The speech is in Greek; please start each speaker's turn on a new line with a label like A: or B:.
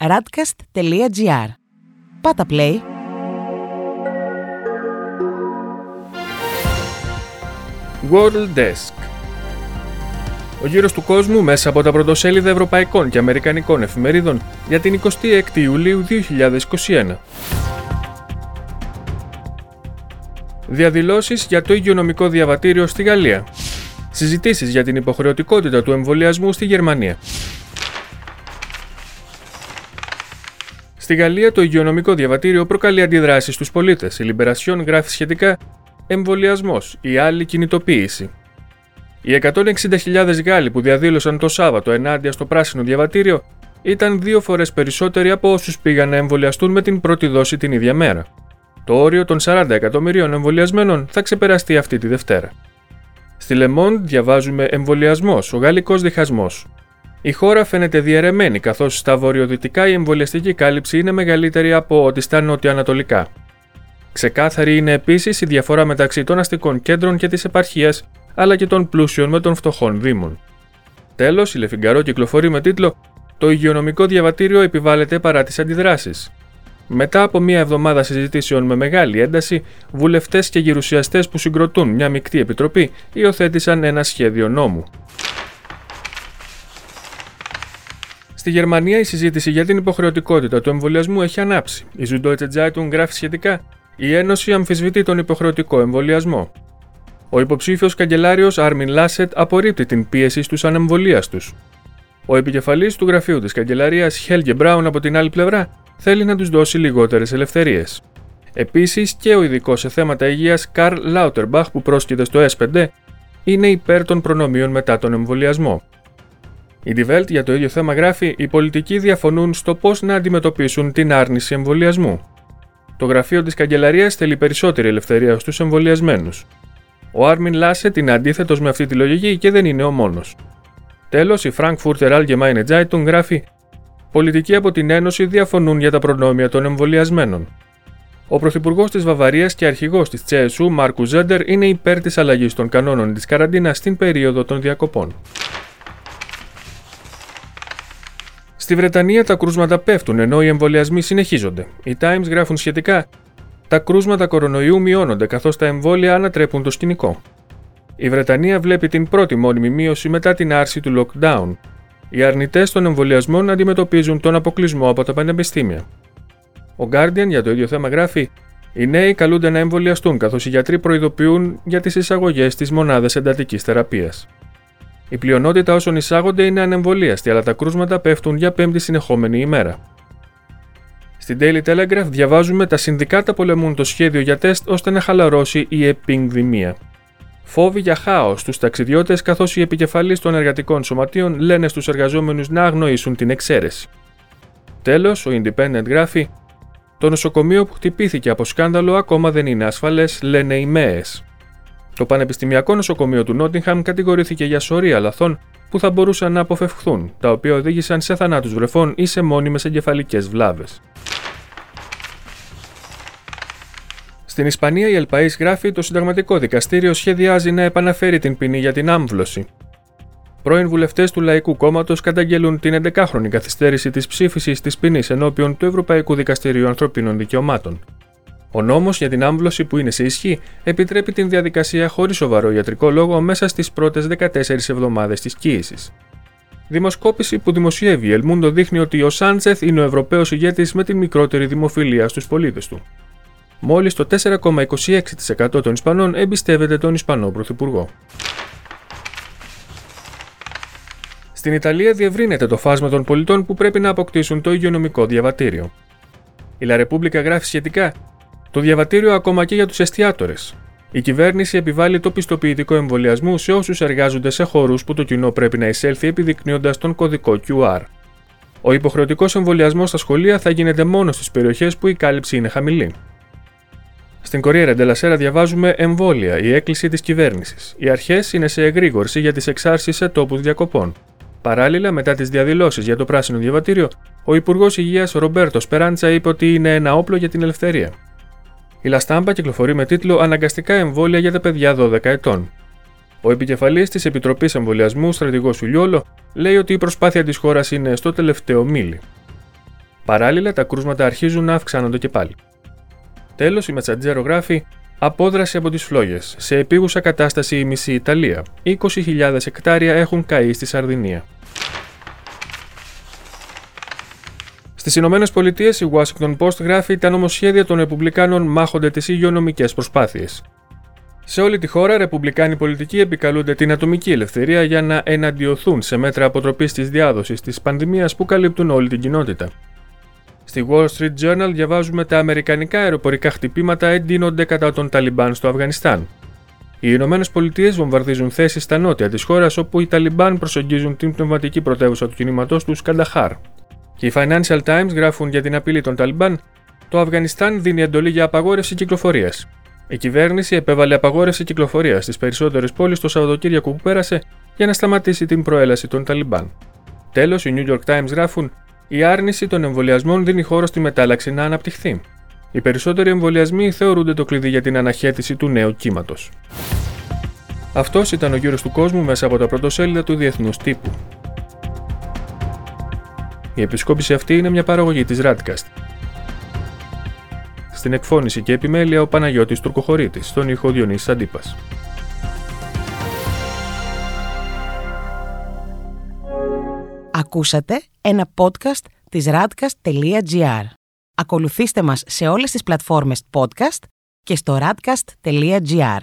A: radcast.gr. Πάτα play.
B: World Desk Ο γύρος του κόσμου μέσα από τα πρωτοσέλιδα ευρωπαϊκών και αμερικανικών εφημερίδων για την 26η Ιουλίου 2021. Διαδηλώσεις για το υγειονομικό διαβατήριο στη Γαλλία. Συζητήσεις για την υποχρεωτικότητα του εμβολιασμού στη Γερμανία. Στη Γαλλία, το υγειονομικό διαβατήριο προκαλεί αντιδράσεις στους πολίτες. Η Λιμπερασιόν γράφει σχετικά εμβολιασμός ή άλλη κινητοποίηση. Οι 160.000 Γάλλοι που διαδήλωσαν το Σάββατο ενάντια στο πράσινο διαβατήριο ήταν δύο φορές περισσότεροι από όσους πήγαν να εμβολιαστούν με την πρώτη δόση την ίδια μέρα. Το όριο των 40 εκατομμυρίων εμβολιασμένων θα ξεπεραστεί αυτή τη Δευτέρα. Στη Λεμόντ διαβάζουμε εμβολιασμός, ο γαλλικός διχασμός. Η χώρα φαίνεται διαιρεμένη, καθώς στα βορειοδυτικά η εμβολιαστική κάλυψη είναι μεγαλύτερη από ό,τι στα νοτιοανατολικά. Ξεκάθαρη είναι επίσης η διαφορά μεταξύ των αστικών κέντρων και της επαρχίας, αλλά και των πλούσιων με των φτωχών δήμων. Τέλος, η Λεφιγκαρό κυκλοφορεί με τίτλο Το υγειονομικό διαβατήριο επιβάλλεται παρά τις αντιδράσεις. Μετά από μία εβδομάδα συζητήσεων με μεγάλη ένταση, βουλευτές και γερουσιαστές που συγκροτούν μια μεικτή επιτροπή υιοθέτησαν ένα σχέδιο νόμου. Στη Γερμανία η συζήτηση για την υποχρεωτικότητα του εμβολιασμού έχει ανάψει. Η Süddeutsche Zeitung γράφει σχετικά: Η Ένωση αμφισβητεί τον υποχρεωτικό εμβολιασμό. Ο υποψήφιος καγκελάριος Άρμιν Λάσετ απορρίπτει την πίεση στους ανεμβολίαστου. Ο επικεφαλής του γραφείου της καγκελαρίας Χέλγε Μπράουν από την άλλη πλευρά θέλει να τους δώσει λιγότερες ελευθερίες. Επίσης και ο ειδικός σε θέματα υγείας Καρλ Λάουτερμπαχ που πρόσκειται στο S5 είναι υπέρ των προνομίων μετά τον εμβολιασμό. Η Die Welt για το ίδιο θέμα γράφει: Οι πολιτικοί διαφωνούν στο πώς να αντιμετωπίσουν την άρνηση εμβολιασμού. Το γραφείο της Καγκελαρίας θέλει περισσότερη ελευθερία στους εμβολιασμένους. Ο Άρμιν Λάσετ είναι αντίθετος με αυτή τη λογική και δεν είναι ο μόνος. Τέλος, η Frankfurter Allgemeine Zeitung γράφει: Πολιτικοί από την Ένωση διαφωνούν για τα προνόμια των εμβολιασμένων. Ο Πρωθυπουργός της Βαβαρίας και αρχηγός της Τσέσου, Μάρκου Ζέντερ, είναι υπέρ της αλλαγής των κανόνων της καραντίνας στην περίοδο των διακοπών. Στη Βρετανία τα κρούσματα πέφτουν ενώ οι εμβολιασμοί συνεχίζονται. Οι Times γράφουν σχετικά: Τα κρούσματα κορονοϊού μειώνονται καθώς τα εμβόλια ανατρέπουν το σκηνικό. Η Βρετανία βλέπει την πρώτη μόνιμη μείωση μετά την άρση του lockdown. Οι αρνητές των εμβολιασμών αντιμετωπίζουν τον αποκλεισμό από τα πανεπιστήμια. Ο Guardian για το ίδιο θέμα γράφει: Οι νέοι καλούνται να εμβολιαστούν καθώς οι γιατροί προειδοποιούν για τις εισαγωγές στις μονάδες εντατικής θεραπείας. Η πλειονότητα όσων εισάγονται είναι ανεμβολίαστοι, αλλά τα κρούσματα πέφτουν για πέμπτη συνεχόμενη ημέρα. Στην Daily Telegraph διαβάζουμε τα συνδικάτα πολεμούν το σχέδιο για τεστ ώστε να χαλαρώσει η επινδημία. Φόβοι για χάος στους ταξιδιώτες, καθώς οι επικεφαλεί των εργατικών σωματείων λένε στους εργαζόμενους να αγνοήσουν την εξαίρεση. Τέλος, ο Independent γράφει: Το νοσοκομείο που χτυπήθηκε από σκάνδαλο ακόμα δεν είναι ασφαλές, λένε οι ΜΕΕΣ. Το Πανεπιστημιακό Νοσοκομείο του Νότιγχαμ κατηγορήθηκε για σωρία λαθών που θα μπορούσαν να αποφευχθούν, τα οποία οδήγησαν σε θανάτους βρεφών ή σε μόνιμες εγκεφαλικές βλάβες. Στην Ισπανία, η Ελπαΐς γράφει το Συνταγματικό Δικαστήριο σχεδιάζει να επαναφέρει την ποινή για την άμβλωση. Πρώην βουλευτές του Λαϊκού Κόμματος καταγγέλουν την 11χρονη καθυστέρηση της ψήφισης της ποινής ενώπιον του Ευρωπαϊκού Δικαστηρίου Ανθρωπίνων Δικαιωμάτων. Ο νόμος για την άμβλωση που είναι σε ισχύ επιτρέπει την διαδικασία χωρίς σοβαρό ιατρικό λόγο μέσα στις πρώτες 14 εβδομάδες της κοίησης. Δημοσκόπηση που δημοσιεύει η Ελμούντο δείχνει ότι ο Σάντσεθ είναι ο Ευρωπαίος ηγέτης με την μικρότερη δημοφιλία στους πολίτες του. Μόλις το 4,26% των Ισπανών εμπιστεύεται τον Ισπανό Πρωθυπουργό. Στην Ιταλία διευρύνεται το φάσμα των πολιτών που πρέπει να αποκτήσουν το υγειονομικό διαβατήριο. Η Λα γράφει σχετικά το διαβατήριο ακόμα και για τους εστιατόρε. Η κυβέρνηση επιβάλλει το πιστοποιητικό εμβολιασμού σε όσους εργάζονται σε χώρους που το κοινό πρέπει να εισέλθει επιδεικνύοντας τον κωδικό QR. Ο υποχρεωτικός εμβολιασμός στα σχολεία θα γίνεται μόνο στις περιοχές που η κάλυψη είναι χαμηλή. Στην Κορία Ρεντελασέρα διαβάζουμε εμβόλια, η έκκληση της κυβέρνησης. Οι αρχές είναι σε εγρήγορση για τις εξάρσεις σε τόπους διακοπών. Παράλληλα, μετά τις διαδηλώσεις για το πράσινο διαβατήριο, ο Υπουργός Υγείας Ρομπέρτος Σπεράντσα είπε ότι είναι ένα όπλο για την ελευθερία. Η Λαστάμπα κυκλοφορεί με τίτλο Αναγκαστικά εμβόλια για τα παιδιά 12 ετών. Ο επικεφαλής της Επιτροπής Εμβολιασμού, στρατηγός Σουλιόλο, λέει ότι η προσπάθεια της χώρας είναι στο τελευταίο μίλι. Παράλληλα, τα κρούσματα αρχίζουν να αυξάνονται και πάλι. Τέλος, η Μετσατζέρο γράφει Απόδραση από τις φλόγες. Σε επίγουσα κατάσταση η μισή Ιταλία. 20.000 εκτάρια έχουν καεί στη Σαρδινία. Στις Ηνωμένες Πολιτείες, η Washington Post γράφει τα νομοσχέδια των Ρεπουμπλικάνων μάχονται τις υγειονομικές προσπάθειες. Σε όλη τη χώρα, ρεπουμπλικάνοι πολιτικοί επικαλούνται την ατομική ελευθερία για να εναντιωθούν σε μέτρα αποτροπής της διάδοσης της πανδημίας που καλύπτουν όλη την κοινότητα. Στη Wall Street Journal διαβάζουμε τα αμερικανικά αεροπορικά χτυπήματα εντείνονται κατά των Ταλιμπάν στο Αφγανιστάν. Οι Ηνωμένες Πολιτείες βομβαρδίζουν θέσεις στα νότια της χώρας όπου οι Ταλιμπάν προσεγγίζουν την πνευματική πρωτεύουσα του κινήματός τους Κανταχάρ. Και οι Financial Times γράφουν για την απειλή των Ταλιμπάν: Το Αφγανιστάν δίνει εντολή για απαγόρευση κυκλοφορίας. Η κυβέρνηση επέβαλε απαγόρευση κυκλοφορίας στις περισσότερες πόλεις το Σαββατοκύριακο που πέρασε για να σταματήσει την προέλαση των Ταλιμπάν. Τέλος, οι New York Times γράφουν: Η άρνηση των εμβολιασμών δίνει χώρο στη μετάλλαξη να αναπτυχθεί. Οι περισσότεροι εμβολιασμοί θεωρούνται το κλειδί για την αναχέτηση του νέου κύματος. Αυτός ήταν ο γύρος του κόσμου μέσα από τα πρωτοσέλιδα του Διεθνούς Τύπου. Η επισκόπηση αυτή είναι μια παραγωγή της Radcast. Στην εκφώνηση και επιμέλεια ο Παναγιώτης Τουρκοχωρήτης, στον ήχο Διονύσης Αντίπας.
A: Ακούσατε ένα podcast της radcast.gr. Ακολουθήστε μας σε όλες τις πλατφόρμες podcast και στο radcast.gr.